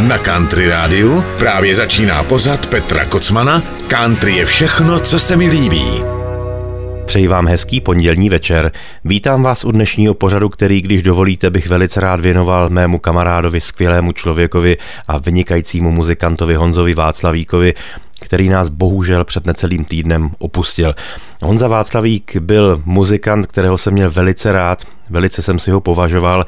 Na Country Rádiu právě začíná pořad Petra Kocmana Country je všechno, co se mi líbí. Přeji vám hezký pondělní večer. Vítám vás u dnešního pořadu, který, když dovolíte, bych velice rád věnoval mému kamarádovi, skvělému člověkovi a vynikajícímu muzikantovi Honzovi Václavíkovi, který nás bohužel před necelým týdnem opustil. Honza Václavík byl muzikant, kterého jsem měl velice rád, velice jsem si ho považoval.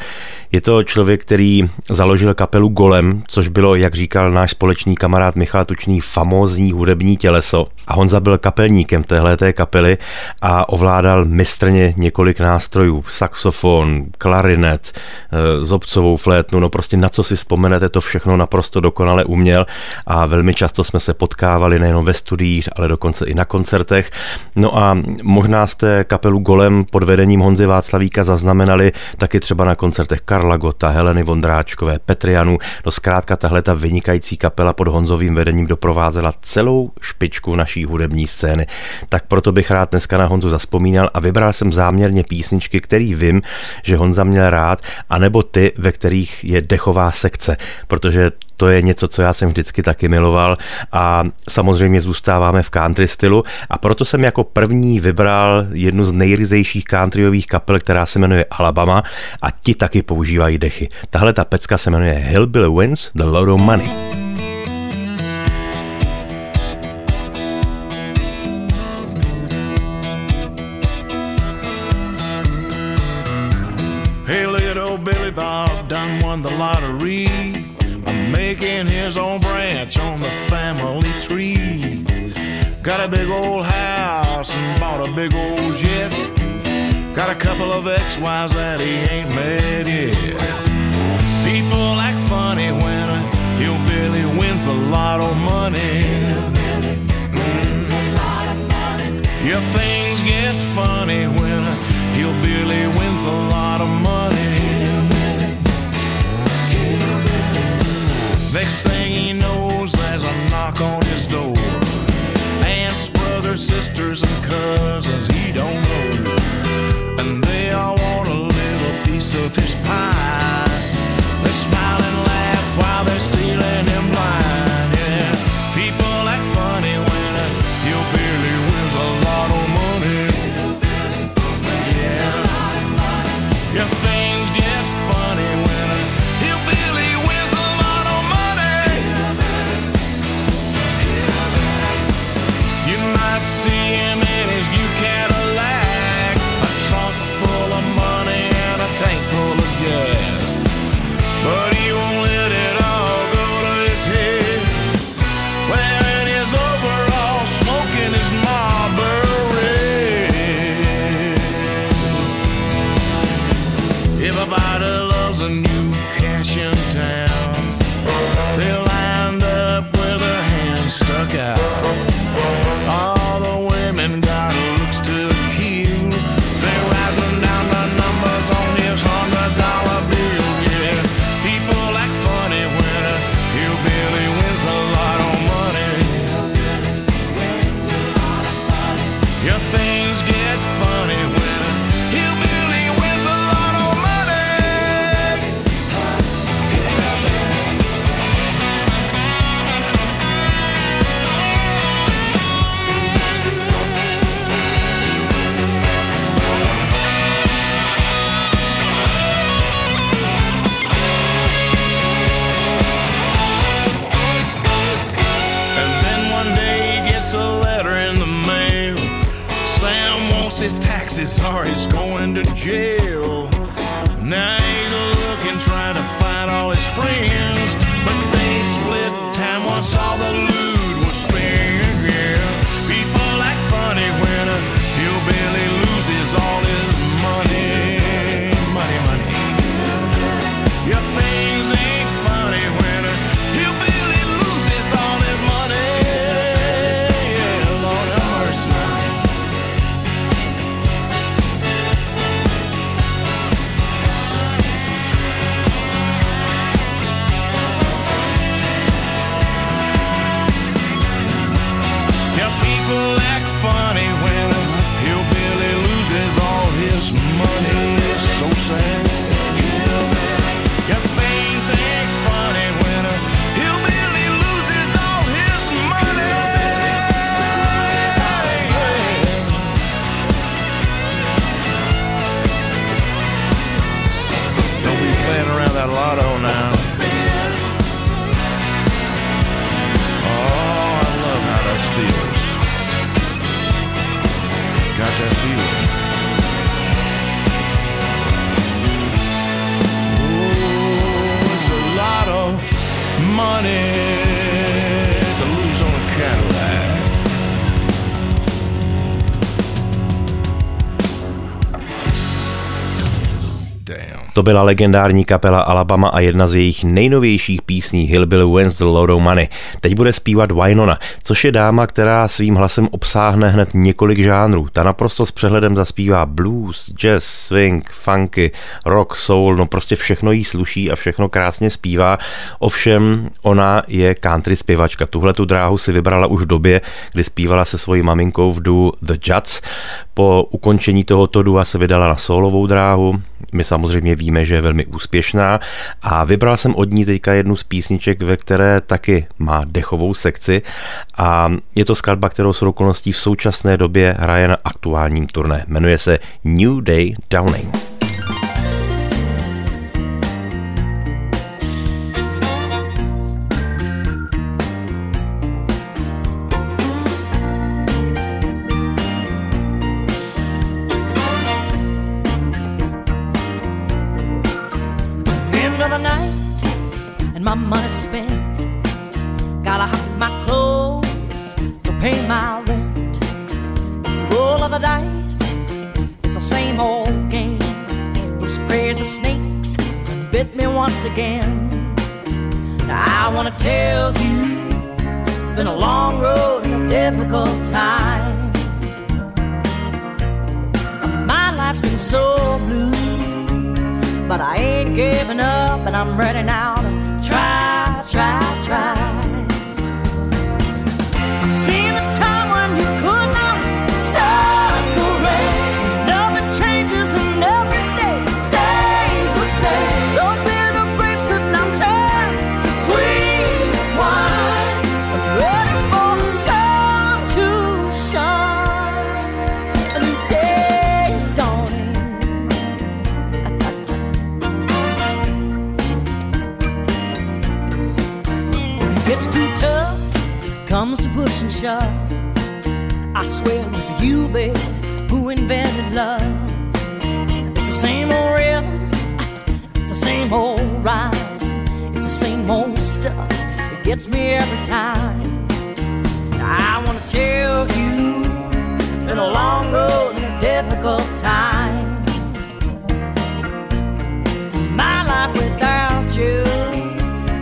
Je to člověk, který založil kapelu Golem, což bylo, jak říkal náš společný kamarád Michal Tučný, famózní hudební těleso. A Honza byl kapelníkem téhleté kapely a ovládal mistrně několik nástrojů. Saxofon, klarinet, eh, zobcovou flétnu, no prostě na co si vzpomenete, to všechno naprosto dokonale uměl a velmi často jsme se potkávali nejenom ve studiích, ale dokonce i na koncertech. No a možná jste kapelu Golem pod vedením Honzy Václavíka zaznamenali taky třeba na koncertech Karla Gota, Heleny Vondráčkové, Petrianu. No zkrátka tahle ta vynikající kapela pod Honzovým vedením doprovázela celou špičku naší hudební scény. Tak proto bych rád dneska na Honzu zaspomínal a vybral jsem záměrně písničky, který vím, že Honza měl rád, anebo ty, ve kterých je dechová sekce, protože to je něco, co já jsem vždycky taky miloval a samozřejmě zůstáváme v country stylu a proto jsem jako první vybral jednu z nejryzejších countryových kapel, která se jmenuje Alabama a ti taky používají dechy. Tahle ta pecka se jmenuje Hillbilly Wins The Load of Money. Hey, old Billy Bob done won the lottery. Making his own branch on the family tree. Got a big old house and bought a big old jet. Got a couple of ex-wives that he ain't met yet. People act funny when a hillbilly wins a lot of money. Yeah, things get funny when a hillbilly wins a lot of money. Next thing he knows, there's a knock on his door. Aunts, brothers, sisters, and cousins he don't know. And they all want a little piece of his pie. To byla legendární kapela Alabama a jedna z jejich nejnovějších písní Hillbilly Wins the Load of Money. Teď bude zpívat Wynonna, což je dáma, která svým hlasem obsáhne hned několik žánrů. Ta naprosto s přehledem zaspívá blues, jazz, swing, funky, rock, soul, no prostě všechno jí sluší a všechno krásně zpívá. Ovšem ona je country zpěvačka. Tuhle tu dráhu si vybrala už v době, kdy zpívala se svojí maminkou v du The Judds. Po ukončení tohoto dua se vydala na solovou dráhu. My samozřejmě víme, že je velmi úspěšná a vybral jsem od ní teďka jednu z písniček, ve které taky má dechovou sekci a je to skladba, kterou s okolností v současné době hraje na aktuálním turné. Jmenuje se New Day Downing. another night and my money spent. Gotta hide my clothes to pay my rent. It's a roll of the dice, it's the same old game. Those crazy snakes bit me once again. Now I wanna tell you, it's been a long road and a difficult time. My life's been so blue but I ain't giving up and I'm ready now to try, try, try. I swear it was you, babe, who invented love. It's the same old rhythm, it's the same old rhyme, it's the same old stuff that gets me every time. I wanna tell you, it's been a long road and a difficult time. My life without you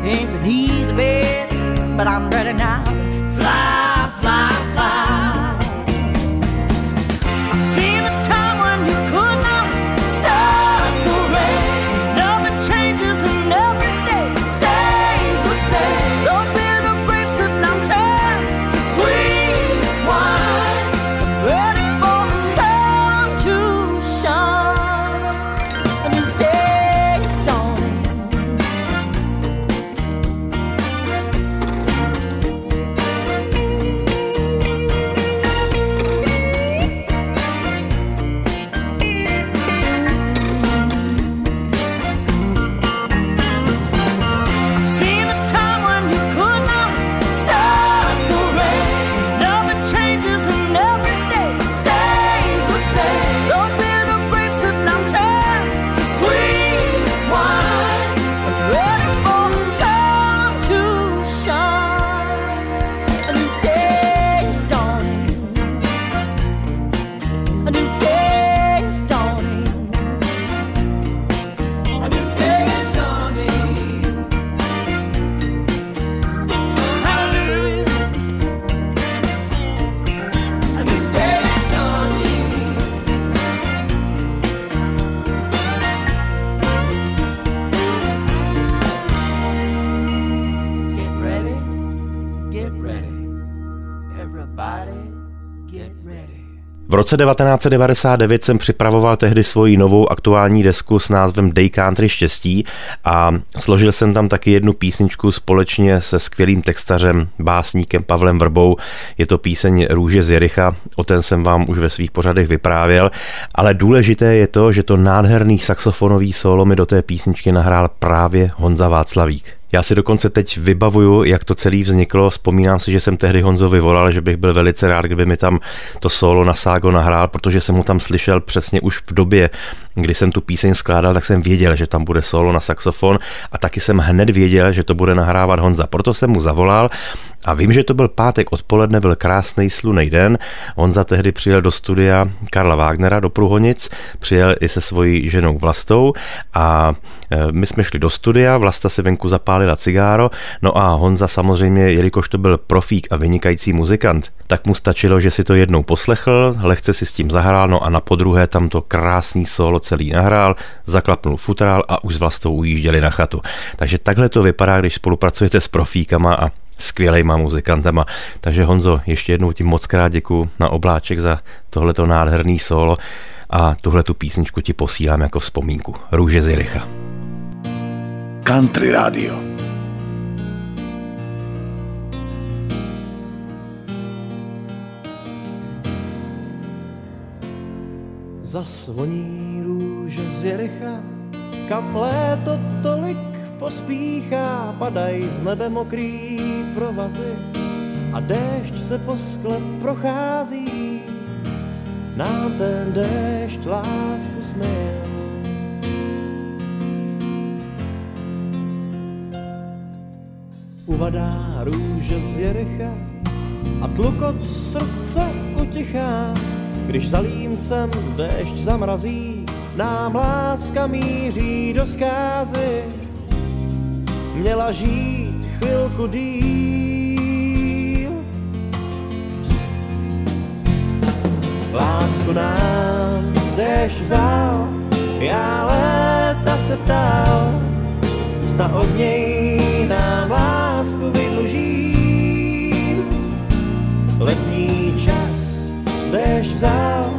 ain't been easy, babe, but I'm ready now. Fly fly. Roce 1999 jsem připravoval tehdy svoji novou aktuální desku s názvem Day Country štěstí a složil jsem tam taky jednu písničku společně se skvělým textařem, básníkem Pavlem Vrbou. Je to píseň Růže z Jericha, o ten jsem vám už ve svých pořadech vyprávěl, ale důležité je to, že to nádherný saxofonový solo mi do té písničky nahrál právě Honza Václavík. Já si dokonce teď vybavuju, jak to celé vzniklo. Vzpomínám si, že jsem tehdy Honzovi volal, že bych byl velice rád, kdyby mi tam to solo na Ságo nahrál, protože jsem mu tam slyšel přesně už v době, kdy jsem tu píseň skládal, tak jsem věděl, že tam bude solo na saxofon a taky jsem hned věděl, že to bude nahrávat Honza. Proto jsem mu zavolal a vím, že to byl pátek odpoledne, byl krásný slunej den. Honza tehdy přijel do studia Karla Wagnera do Pruhonic, přijel i se svojí ženou Vlastou a e, my jsme šli do studia, Vlasta si venku zapálila cigáro, no a Honza samozřejmě, jelikož to byl profík a vynikající muzikant, tak mu stačilo, že si to jednou poslechl, lehce si s tím zahrál, no a na podruhé tam to krásný solo celý nahrál, zaklapnul futrál a už s Vlastou ujížděli na chatu. Takže takhle to vypadá, když spolupracujete s profíkama a skvělejma muzikantama. Takže Honzo, ještě jednou ti moc krát děkuji na obláček za tohleto nádherný solo a tuhle tu písničku ti posílám jako vzpomínku. Růže z Jericha. Country Radio. Zasvoní růže z Jericha, kam léto tolik pospíchá, padají z nebe mokrý provazy a déšť se po sklep prochází. Nám ten déšť lásku směl. Uvadá růže z Jericha a tlukot srdce utichá, když za límcem déšť zamrazí, nám láska míří do zkázy. Měla žít chvilku díl. Lásku nám déšť vzal, já léta se ptal, zda od něj nám lásku vydlužím. Letní čas déšť vzal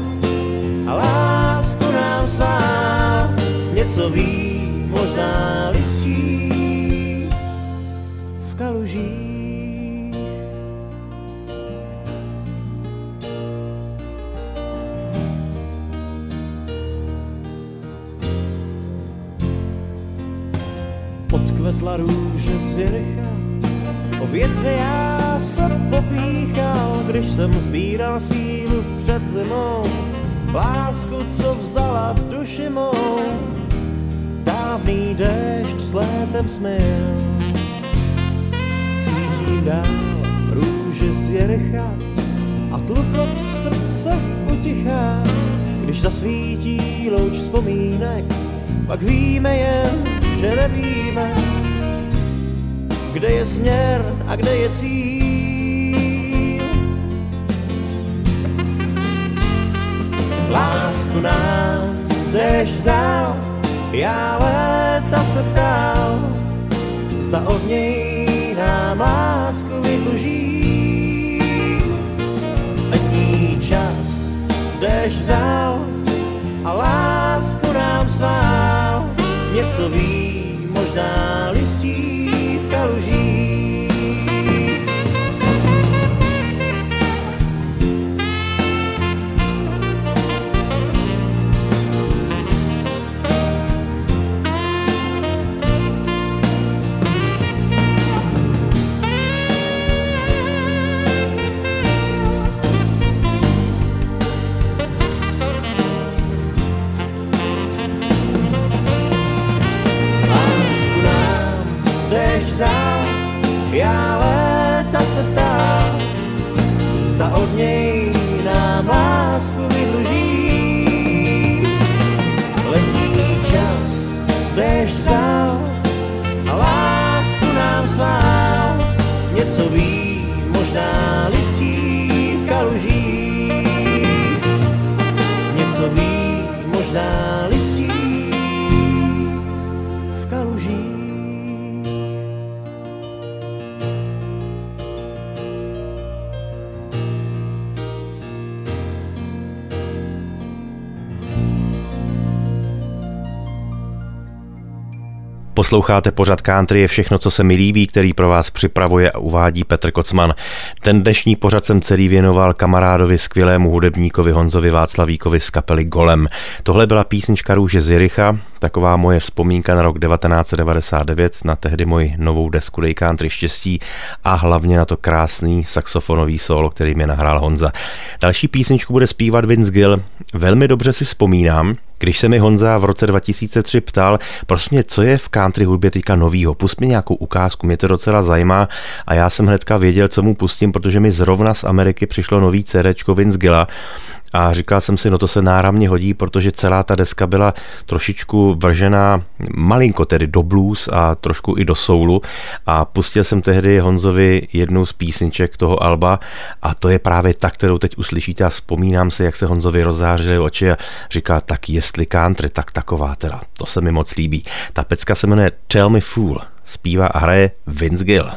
a lásku nám svál, něco ví, možná listí v kalužích. Odkvetla růže z Jericha, o větve já se popíchal, když jsem sbíral sílu před zimou, lásku, co vzala duši mou, dávný déšť s létem smil. Dál růže z Jericha a tlukot srdce utichá, když zasvítí louč vzpomínek, pak víme jen, že nevíme, kde je směr a kde je cíl. Lásku nám déšť vzal, já léta se ptal, zda od něj nám lásku vydluží. Letní čas déšť vzal a lásku nám svál, něco ví, možná listí v kalužích. Něj nám lásku vydluží. Letní čas déšť vzal a lásku nám svál, něco ví, možná listí v kalužích. Něco ví, možná Posloucháte pořad Country je všechno, co se mi líbí, který pro vás připravuje a uvádí Petr Kocman. Ten dnešní pořad jsem celý věnoval kamarádovi, skvělému hudebníkovi Honzovi Václavíkovi z kapely Golem. Tohle byla písnička Růže z Jericha, taková moje vzpomínka na rok 1999, na tehdy moji novou desku Dej Country štěstí a hlavně na to krásný saxofonový solo, který mi nahrál Honza. Další písničku bude zpívat Vince Gill. Velmi dobře si vzpomínám, když se mi Honza v roce 2003 ptal, prostě co je v country hudbě teďka novýho, pust mi nějakou ukázku, mě to docela zajímá. A já jsem hnedka věděl, co mu pustím, protože mi zrovna z Ameriky přišlo nový CD Vince Gilla a říkal jsem si, no to se náramně hodí, protože celá ta deska byla trošičku vržená malinko tedy do blues a trošku i do soulu a pustil jsem tehdy Honzovi jednu z písniček toho alba a to je právě ta, kterou teď uslyšíte a vzpomínám si, jak se Honzovi rozzářily oči a říká, tak jestli country, tak taková teda, to se mi moc líbí. Ta pecka se jmenuje Tell Me Fool, zpívá a hraje Vince Gill.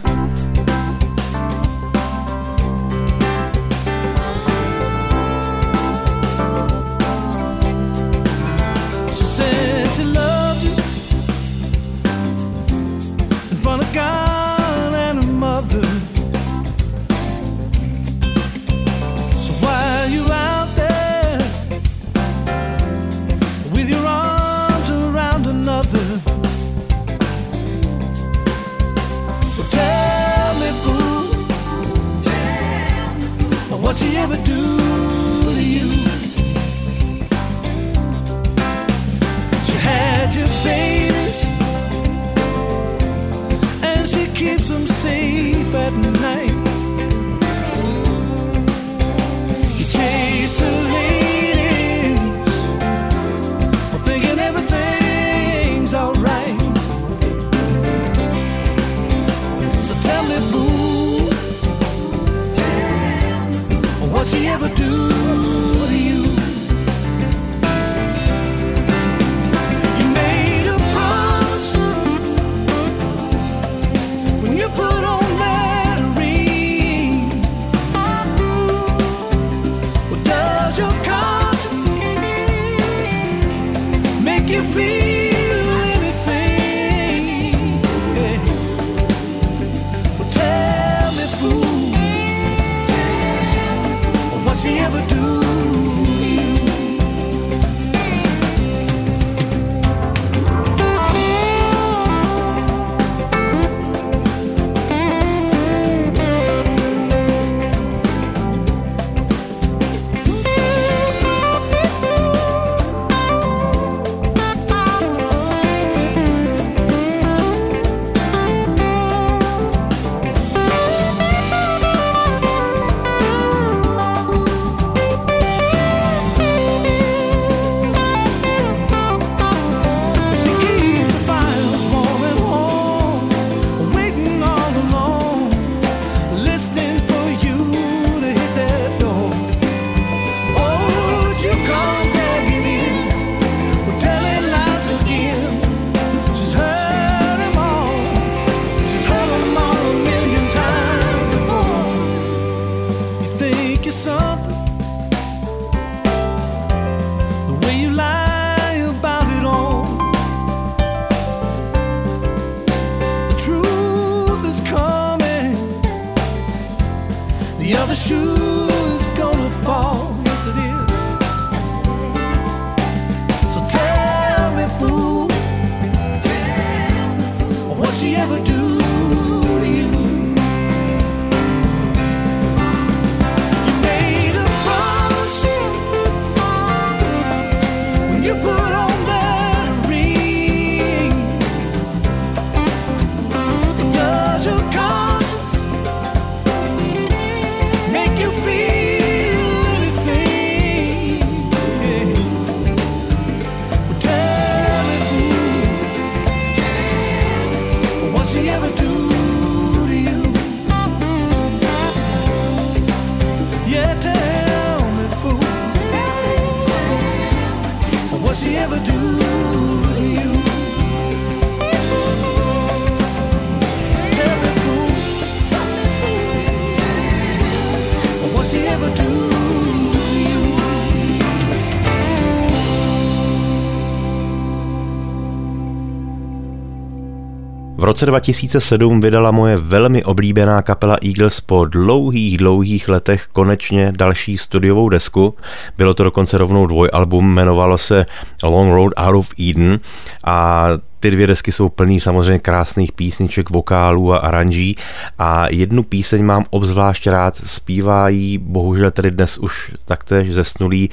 Roce 2007 vydala moje velmi oblíbená kapela Eagles po dlouhých, dlouhých letech konečně další studiovou desku. Bylo to dokonce rovnou dvojalbum, jmenovalo se Long Road Out of Eden a ty dvě desky jsou plný samozřejmě krásných písniček, vokálů a aranží a jednu píseň mám obzvlášť rád, zpívají bohužel tedy dnes už taktéž zesnulý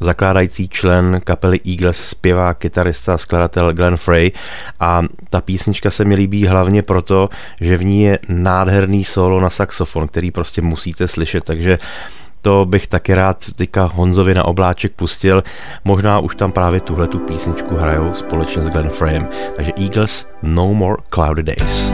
zakládající člen kapely Eagles, zpěvák, kytarista, skladatel Glenn Frey a ta písnička se mi líbí hlavně proto, že v ní je nádherný solo na saxofon, který prostě musíte slyšet, takže to bych taky rád teďka Honzovi na obláček pustil. Možná už tam právě tuhle tu písničku hrajou společně s Glenn Freyem. Takže Eagles No More Cloudy Days.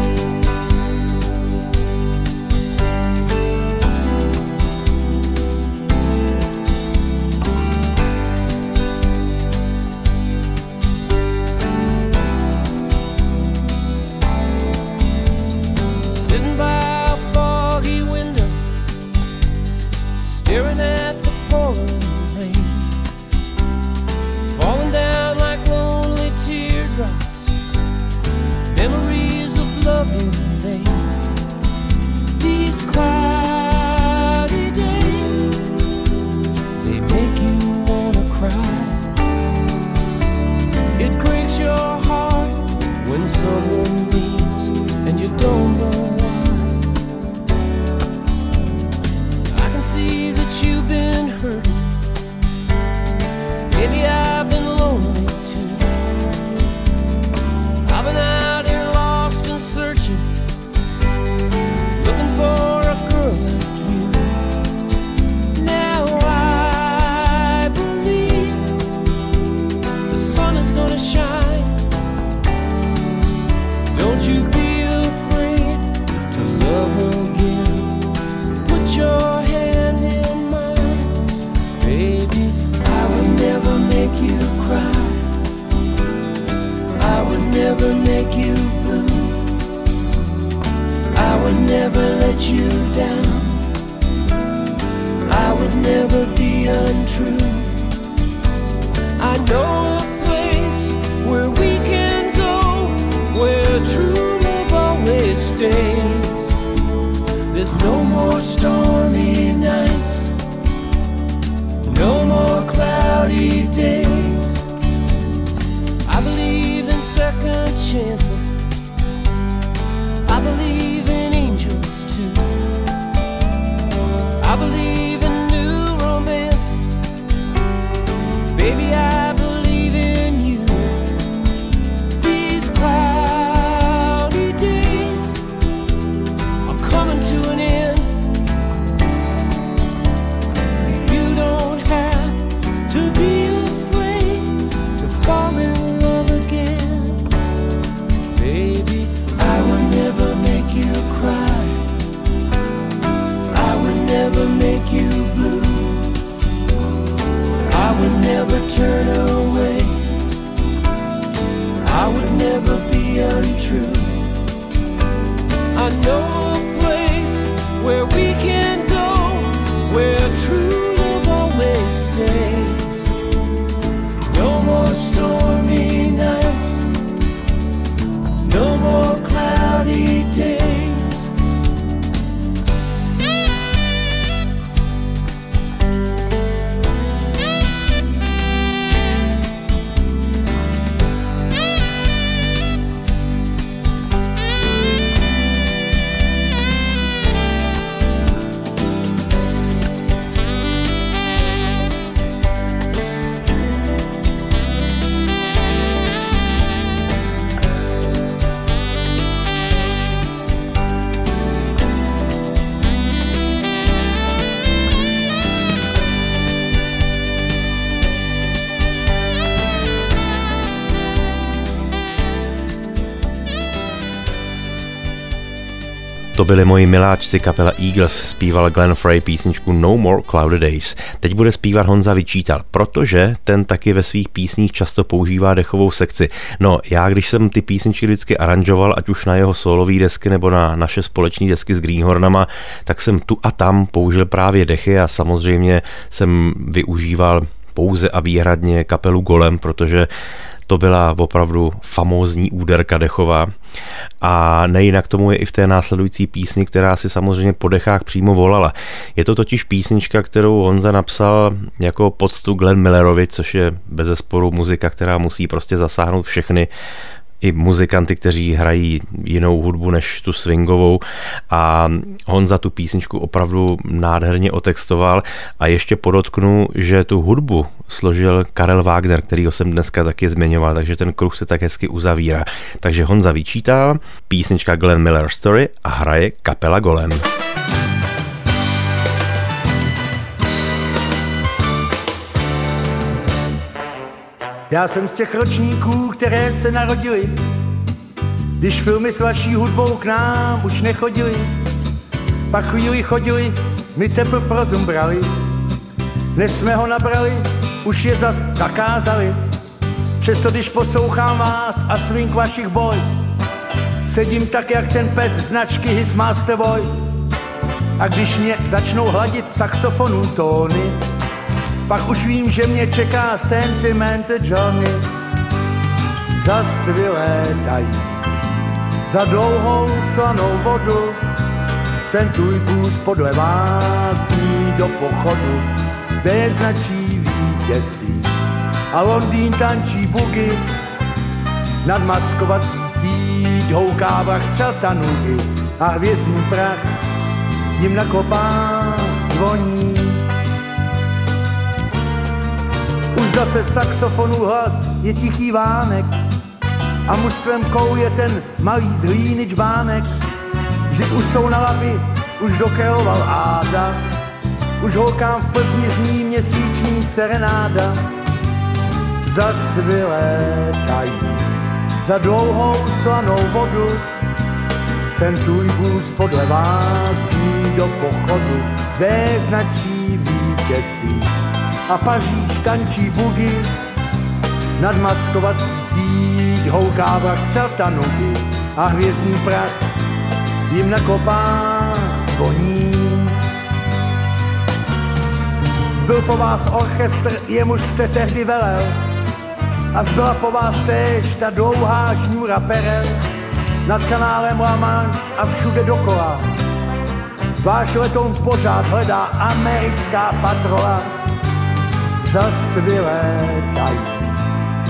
no place where we byli moji miláčci kapela Eagles, zpíval Glenn Frey písničku No More Cloudy Days. Teď bude zpívat Honza Vyčítal, protože ten taky ve svých písních často používá dechovou sekci. No, já když jsem ty písničky vždycky aranžoval, ať už na jeho solové desky nebo na naše společné desky s Greenhornama, tak jsem tu a tam použil právě dechy a samozřejmě jsem využíval pouze a výhradně kapelu Golem, protože to byla opravdu famózní úderka dechová. A nejinak tomu je i v té následující písni, která si samozřejmě po dechách přímo volala. Je to totiž písnička, kterou Honza napsal jako poctu Glenn Millerovi, což je bez zesporu muzika, která musí prostě zasáhnout všechny i muzikanty, kteří hrají jinou hudbu než tu swingovou a Honza tu písničku opravdu nádherně otextoval a ještě podotknu, že tu hudbu složil Karel Wagner, který jsem dneska taky zmiňoval, takže ten kruh se tak hezky uzavírá. Takže Honza vyčítal, písnička Glenn Miller Story a hraje kapela Golem. Já jsem z těch ročníků, které se narodili, když filmy s vaší hudbou k nám už nechodili. Pak chvíli chodili, my teprve rozum brali. Než jsme ho nabrali, už je zas zakázali. Přesto když poslouchám vás a swing vašich boj, sedím tak jak ten pes značky His Master Boy. A když mě začnou hladit saxofonů tóny, pak už vím, že mě čeká sentiment Johnny. Zas vylétají za dlouhou slanou vodu, sen tvůj bůz podle vás do pochodu, kde značí vítězství. A Londýn tančí bugy, nad maskovací síť houká vrach z Chattanoogy a hvězdný prach jim na zvoní. Už zase saxofonu hlas je tichý vánek a mužstvem je ten malý z hlíny čbánek. Vždyť už jsou na lapy, už dokreoval Áda, už holkám v Plzni zní měsíční serenáda. Zas vylétají za dlouhou slanou vodu, sem tvůj bůz podle vás do pochodu, kde značí vítězství a Paříž tančí bugy, nad maskovací síť houká z Chattanoogy a hvězdný prach jim na kopách zvoní. Zbyl po vás orchestr, jemuž jste tehdy velel, a zbyla po vás též ta dlouhá šňůra perel nad kanálem La Manche a všude dokola. Váš letoun pořád hledá americká patrola zas vylétají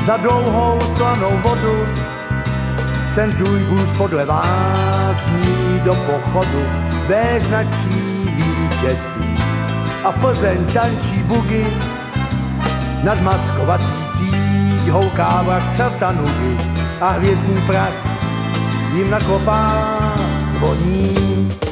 za dlouhou slanou vodu. Sen tvůj bůz podle vás zní do pochodu, značí vítězství. A Plzeň tančí bugy, nad maskovací síť houkává v Chattanoogy a hvězdný prach jim na kopách zvoní.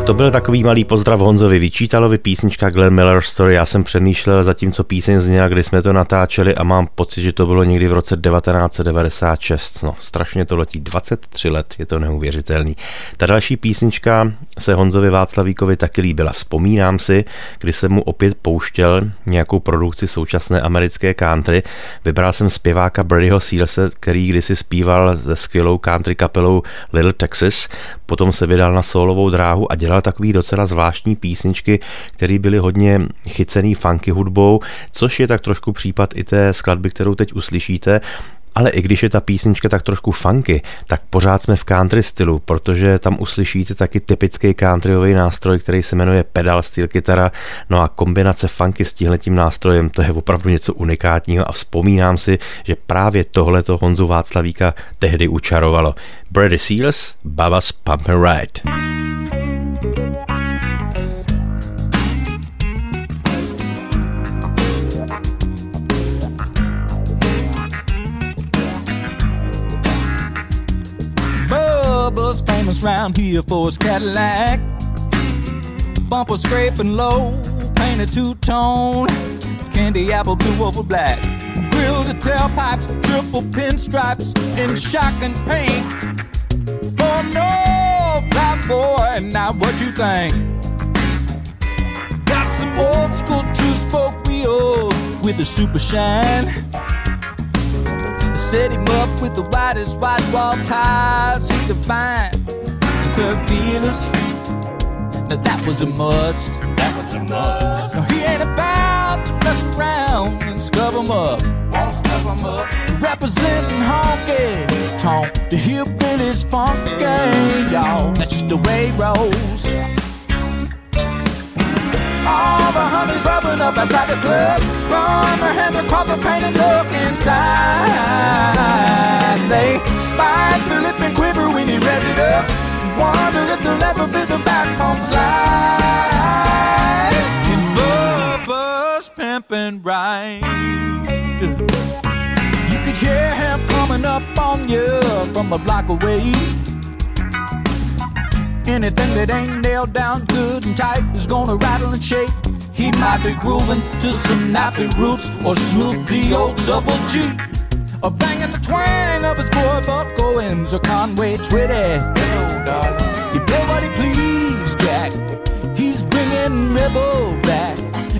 Tak to byl takový malý pozdrav Honzovi Vyčítalovi, písnička Glenn Miller Story. Já jsem přemýšlel, zatímco píseň zněla, kdy jsme to natáčeli a mám pocit, že to bylo někdy v roce 1996. No, strašně to letí, 23 let, je to neuvěřitelný. Ta další písnička se Honzovi Václavíkovi taky líbila. Vzpomínám si, kdy jsem mu opět pouštěl nějakou produkci současné americké country. Vybral jsem zpěváka Bradyho Sealse, který kdysi zpíval se skvělou country kapelou Little Texas, potom se vydal na solovou dráhu a dělal takový docela zvláštní písničky, které byly hodně chycený funky hudbou, což je tak trošku případ i té skladby, kterou teď uslyšíte. Ale i když je ta písnička tak trošku funky, tak pořád jsme v country stylu, protože tam uslyšíte taky typický countryový nástroj, který se jmenuje pedal steel kytara, no a kombinace funky s tímhletím nástrojem, to je opravdu něco unikátního a vzpomínám si, že právě tohleto Honzu Václavíka tehdy učarovalo. Brady Seals, Baba's Pumper Ride. Bubba's famous round here for his Cadillac. Bumper scraping low, painted two tone, candy apple blue over black. Grill the tailpipes, triple pinstripes in shocking pink. For no black boy, now what you think? Got some old school two spoke wheels with a super shine. Set him up with the whitest white wall ties he could find. The third feelers, now that was a must. That was a must. No, he ain't about to mess around and scuff him up. Won't scuff him up. Representing honky tonk, the hillbillies funky, y'all. That's just the way it rolls. All the honeys up outside the club. Run their hands across the paint and look inside. They bite their lip and quiver when he revs it up. Wonder if the lever be the backbone slide. And Bubba's pimping right. You could hear him coming up on you from a block away. Anything that ain't nailed down good and tight is gonna rattle and shake. He might be grooving to some nappy roots or Snoop D-O double G. Or banging the twang of his boy Buck Owens or Conway Twitty. Hello, darling. You play what he please, Jack. He's bringing rebel back,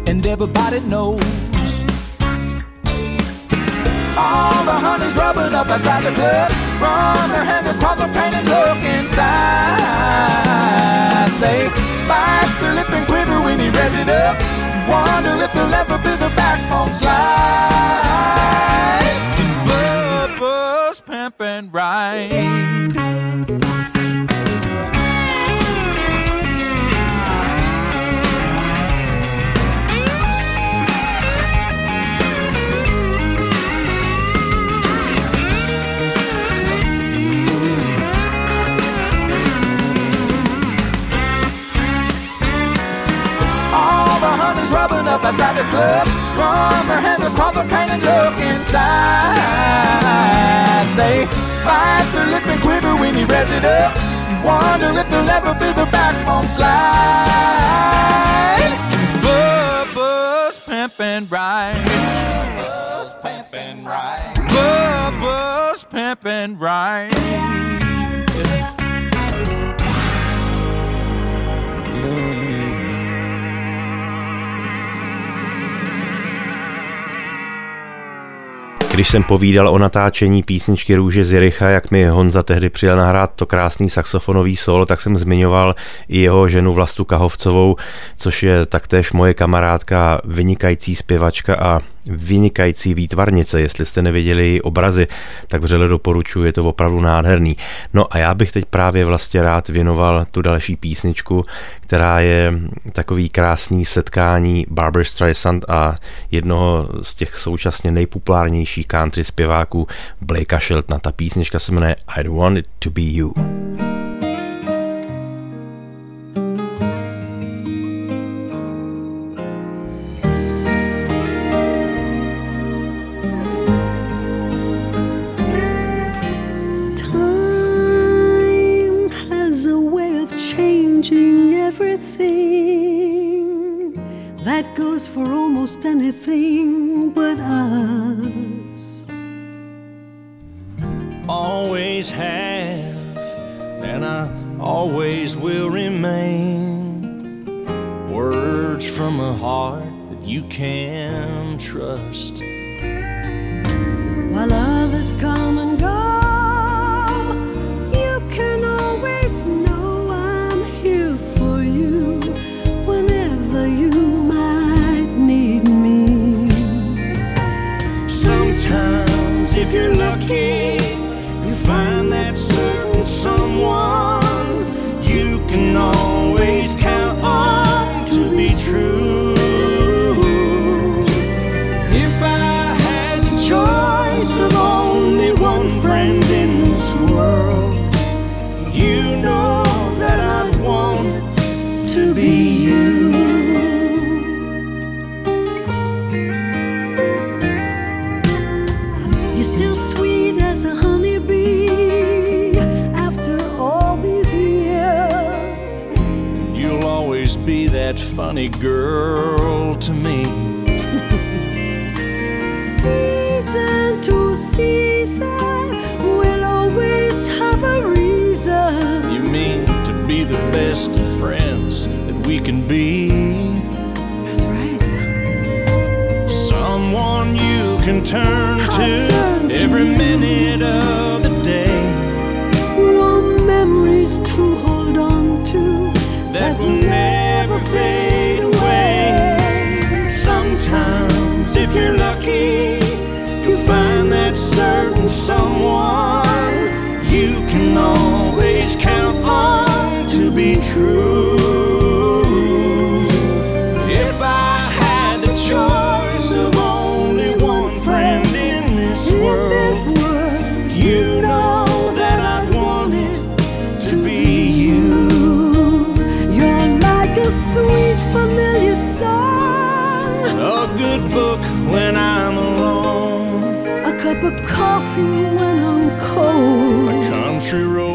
and everybody knows. All the honeys rubbing up outside the club. Run their hands across the paint and look inside. They bite their lip ties it up. You wonder if they'll ever be the backbone slide. Bubba's pimpin' right. The rubbing up outside the club. Run their hands across the paint and look inside. They bite their lip and quiver when he revs it up. Wonder if they'll ever be the backbone slide. Když jsem povídal o natáčení písničky Růže z Jericha, jak mi Honza tehdy přijel nahrát to krásný saxofonový solo, tak jsem zmiňoval i jeho ženu Vlastu Kahovcovou, což je taktéž moje kamarádka, vynikající zpěvačka a vynikající výtvarnice. Jestli jste neviděli její obrazy, tak vřele doporučuji, je to opravdu nádherný. No a já bych teď právě vlastně rád věnoval tu další písničku, která je takový krásný setkání Barbara Streisand a jednoho z těch současně nejpopulárnějších country zpěváků Blakea Sheltona. Ta písnička se jmenuje I Don't Want It To Be You. Always have, and I always will remain. Words from a heart that you can trust. While others come and funny girl to me. Season to season, we'll always have a reason. You mean to be the best of friends that we can be? That's right. Someone you can turn to turn to every you. minute of the day Warm memories to hold on to that will if you're lucky, you'll find that certain someone you can always count on to be true. Country road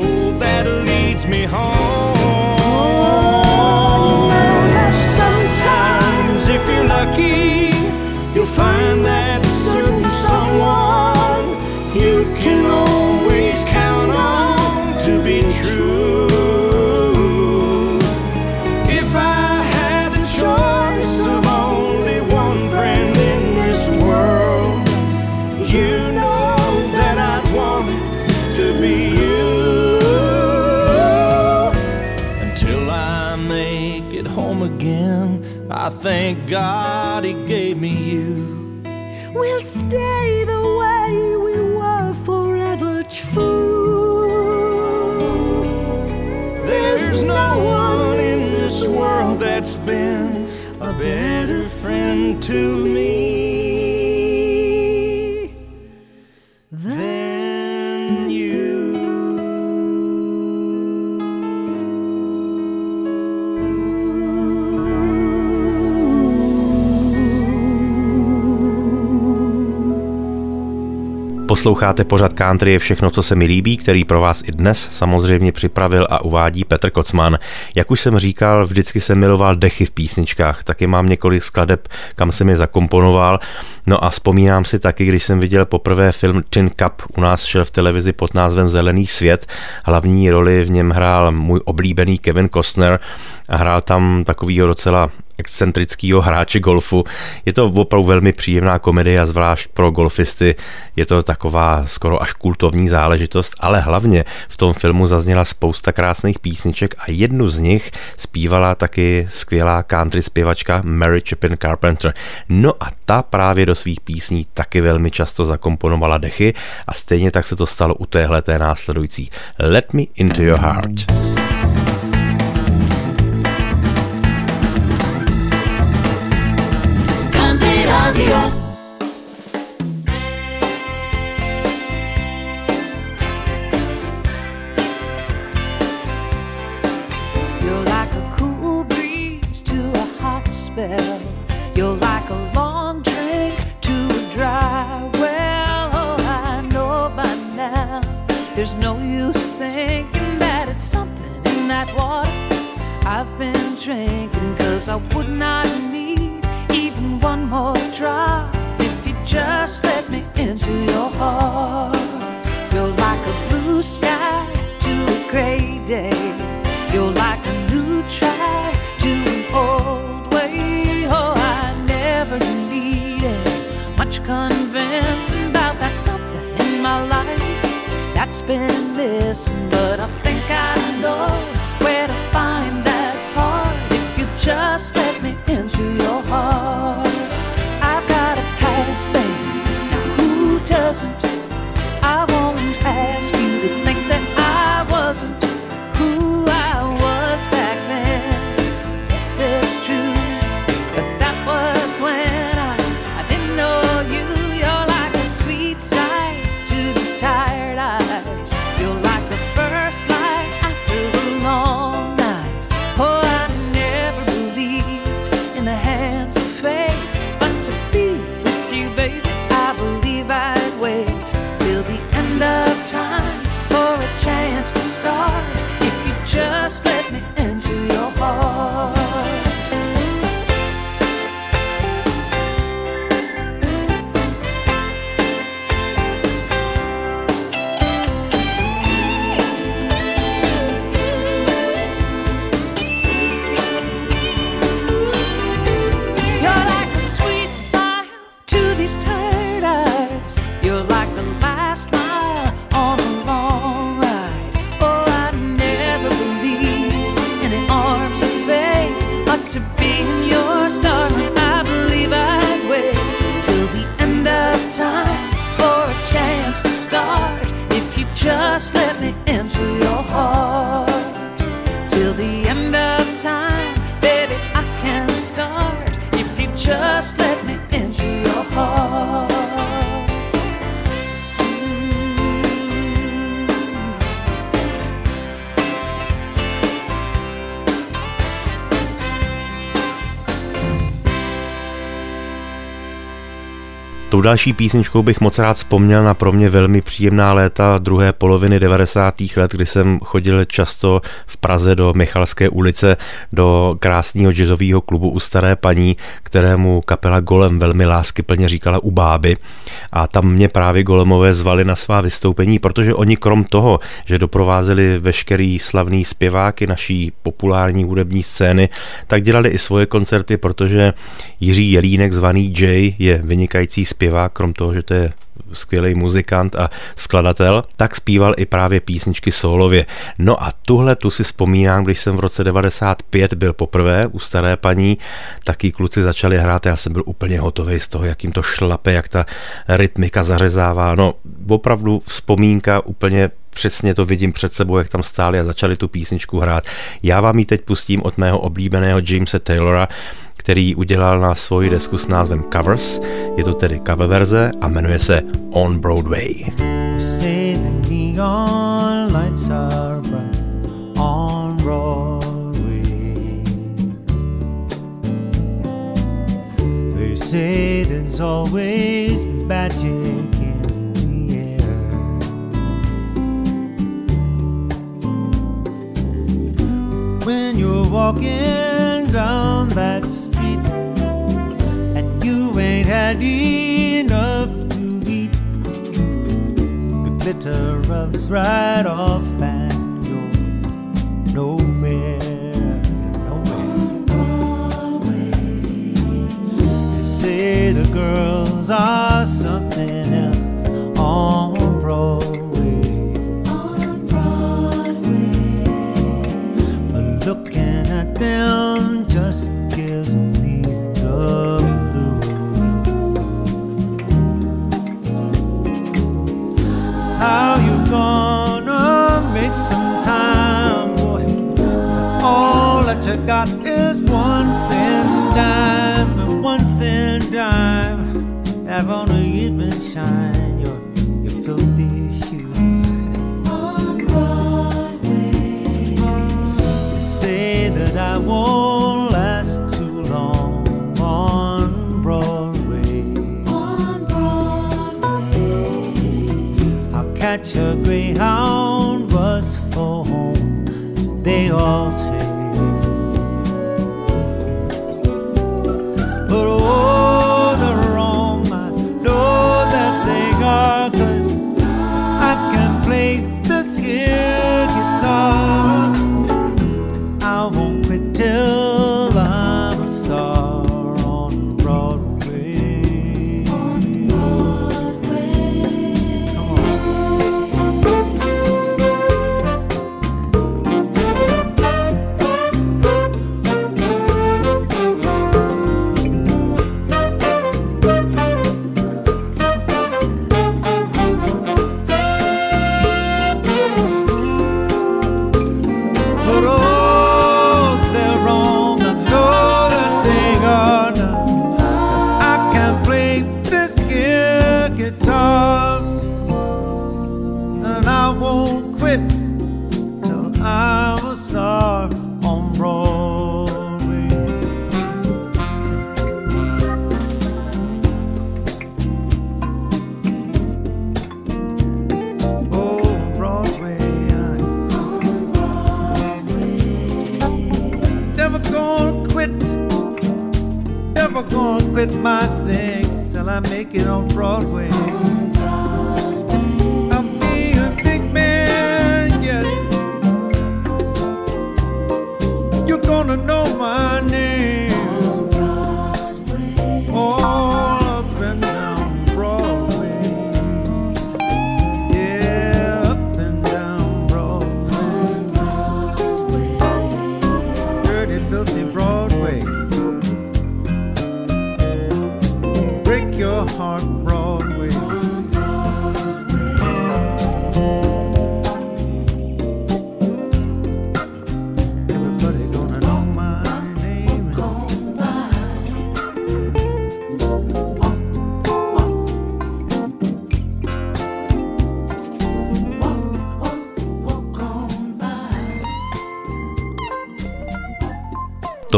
Posloucháte pořad Country je všechno, co se mi líbí, který pro vás i dnes samozřejmě připravil a uvádí Petr Kocman. Jak už jsem říkal, vždycky jsem miloval dechy v písničkách, taky mám několik skladeb, kam jsem je zakomponoval. No a vzpomínám si taky, když jsem viděl poprvé film Tin Cup, u nás šel v televizi pod názvem Zelený svět. Hlavní roli v něm hrál můj oblíbený Kevin Costner a hrál tam takovýho docela excentrického hráče golfu. Je to opravdu velmi příjemná komedie a zvlášť pro golfisty je to taková skoro až kultovní záležitost, ale hlavně v tom filmu zazněla spousta krásných písniček a jednu z nich zpívala taky skvělá country zpěvačka Mary Chapin Carpenter. No a ta právě do svých písní taky velmi často zakomponovala dechy a stejně tak se to stalo u téhle té následující Let Me Into Your Heart. Now there's no use thinking that it's something in that water I've been drinking. Cause I would not more drop if you just let me into your heart. You're like a blue sky to a gray day. You're like a new track to an old way. Oh, I never needed much convincing about that something in my life that's been missing. But I think I know where to find that part if you just let me into your heart. Tou další písničkou bych moc rád vzpomněl na pro mě velmi příjemná léta druhé poloviny 90. let, kdy jsem chodil často v Praze do Michalské ulice do krásného jazzového klubu u Staré paní, kterému kapela Golem velmi láskyplně říkala u báby. A tam mě právě Golemové zvali na svá vystoupení, protože oni krom toho, že doprovázeli veškerý slavný zpěváky naší populární hudební scény, tak dělali i svoje koncerty, protože Jiří Jelínek zvaný Jay je vynikající zpěvák, krom toho, že to je skvělý muzikant a skladatel, tak zpíval i právě písničky solově. No a tuhle tu si vzpomínám, když jsem v roce 95 byl poprvé u staré paní, taky kluci začali hrát, já jsem byl úplně hotový z toho, jak jim to šlape, jak ta rytmika zařezává. No opravdu vzpomínka úplně přesně to vidím před sebou, jak tam stáli a začali tu písničku hrát. Já vám ji teď pustím od mého oblíbeného Jamesa Taylora, který udělal na svoji desku s názvem Covers. Je to tedy cover verze a jmenuje se On Broadway. on Broadway. They say there's always. When you're walking down that street had enough to eat the glitter rubs right off and you're nowhere, nowhere. They say the girls are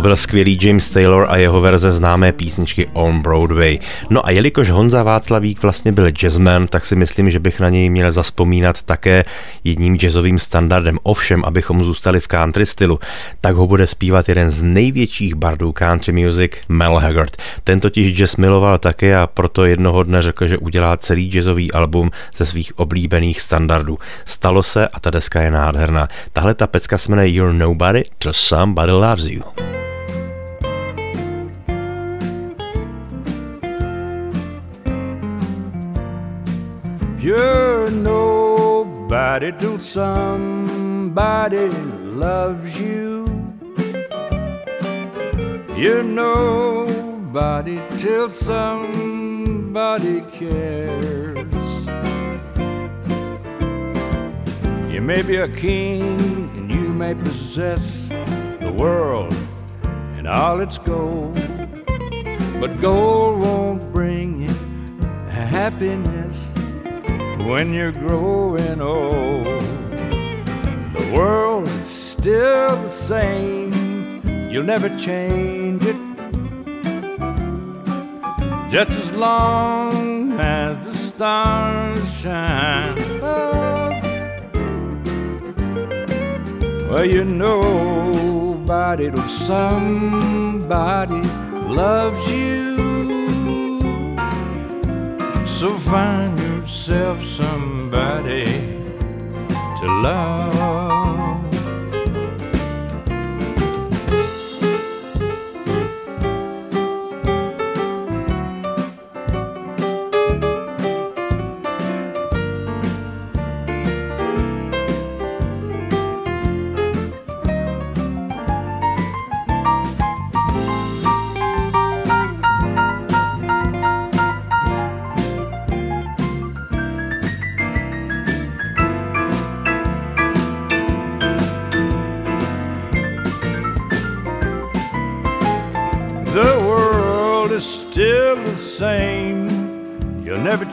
byl skvělý James Taylor a jeho verze známé písničky On Broadway. No a jelikož Honza Václavík vlastně byl jazzman, tak si myslím, že bych na něj měl zaspomínat také jedním jazzovým standardem. Ovšem, abychom zůstali v country stylu, tak ho bude zpívat jeden z největších bardů country music, Mel Haggard. Ten totiž jazz miloval také a proto jednoho dne řekl, že udělá celý jazzový album ze svých oblíbených standardů. Stalo se a ta deska je nádherná. Tahle ta pecka se jmenuje You're Nobody Till Somebody Loves You. You're nobody till somebody loves you. You're nobody till somebody cares. You may be a king and you may possess the world and all its gold, but gold won't bring you happiness when you're growing old. The world is still the same, you'll never change it. Just as long as the stars shine. Well, you know, nobody till somebody loves you. So find somebody to love.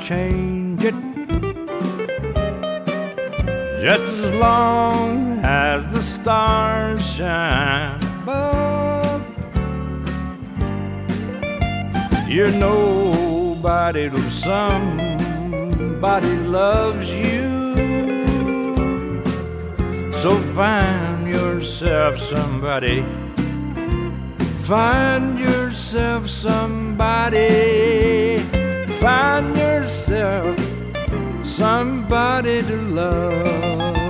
Change it. Just as long as the stars shine above. You're nobody somebody loves you. So find yourself somebody. Find yourself somebody. Find yourself somebody to love.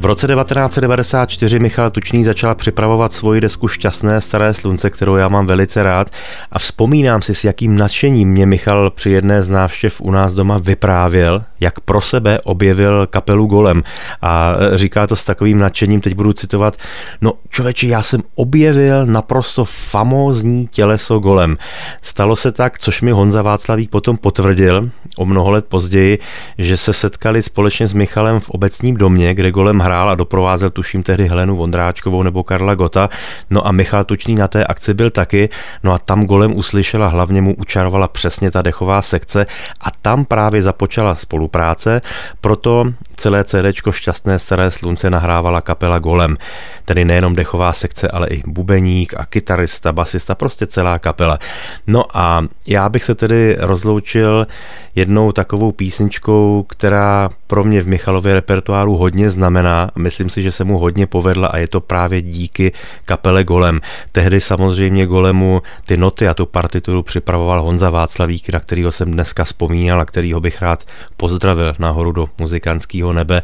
V roce 1994 Michal Tučný začal připravovat svoji desku Šťastné staré slunce, kterou já mám velice rád a vzpomínám si, s jakým nadšením mě Michal při jedné z návštěv u nás doma vyprávěl, jak pro sebe objevil kapelu Golem a říká to s takovým nadšením, teď budu citovat, no člověči, já jsem objevil naprosto famózní těleso Golem. Stalo se tak, což mi Honza Václavík potom potvrdil o mnoho let později, že se setkali společně s Michalem v obecním domě, kde Golem hrál a doprovázel tuším tehdy Helenu Vondráčkovou nebo Karla Gota. No a Michal Tučný na té akci byl taky, no a tam Golem uslyšel a hlavně mu učarovala přesně ta dechová sekce a tam právě započala spolupráce, proto celé CD Šťastné staré slunce nahrávala kapela Golem. Tedy nejenom dechová sekce, ale i bubeník a kytarista, basista, prostě celá kapela. No a já bych se tedy rozloučil jednou takovou písničkou, která pro mě v Michalově repertoáru hodně znamená myslím si, že se mu hodně povedla a je to právě díky kapele Golem. Tehdy samozřejmě Golemu ty noty a tu partituru připravoval Honza Václavík, na kterého jsem dneska vzpomínal a kterýho bych rád pozdravil nahoru do muzikantského nebe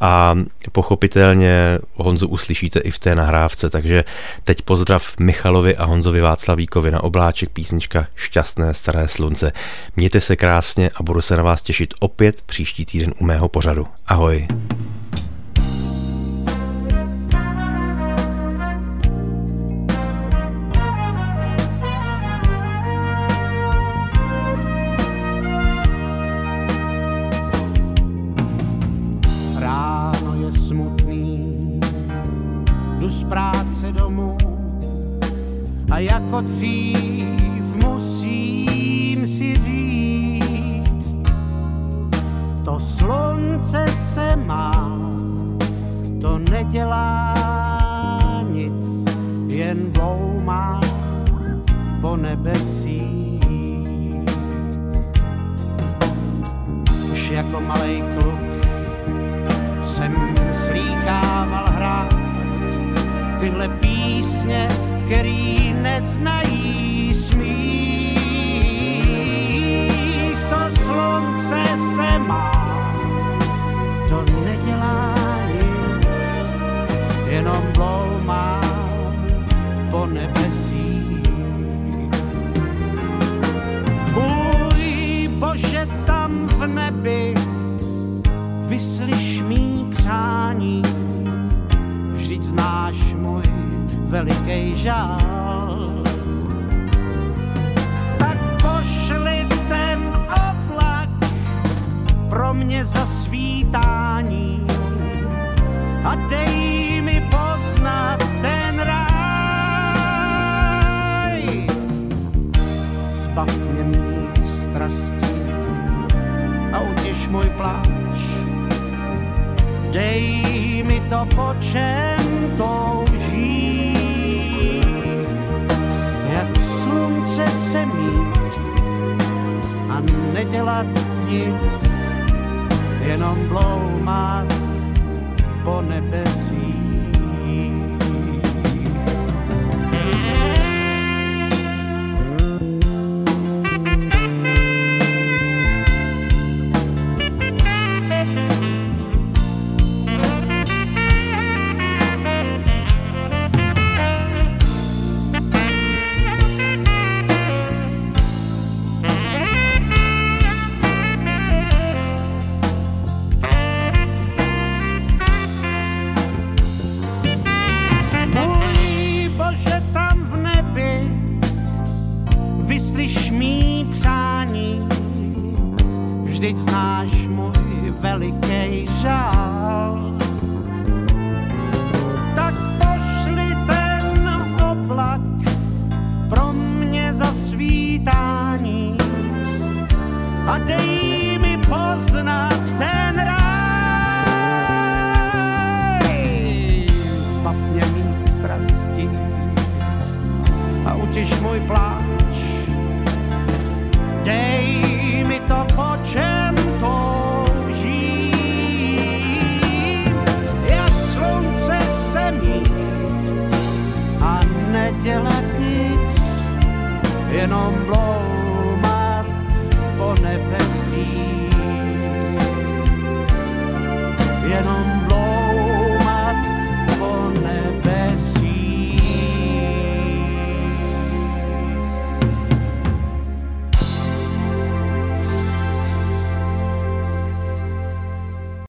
a pochopitelně Honzu uslyšíte i v té nahrávce, takže teď pozdrav Michalovi a Honzovi Václavíkovi na obláček písnička Šťastné staré slunce. Mějte se krásně a budu se na vás těšit opět příští týden u mého pořadu. Ahoj. Dřív musím si říct, to slunce se má to nedělá nic, jen bloumá po nebesích. Už jako malej kluk jsem slýchával hrát tyhle písně, který neznají smích. Veliký žál. Tak pošli ten oblak pro mě zasvítání a dej mi poznat ten ráj. Zbav mě mých strastí a utěš můj pláč. Dej mi to, po čem touží. Slunce se mít a nedělat nic, jenom bloumat po nebesích.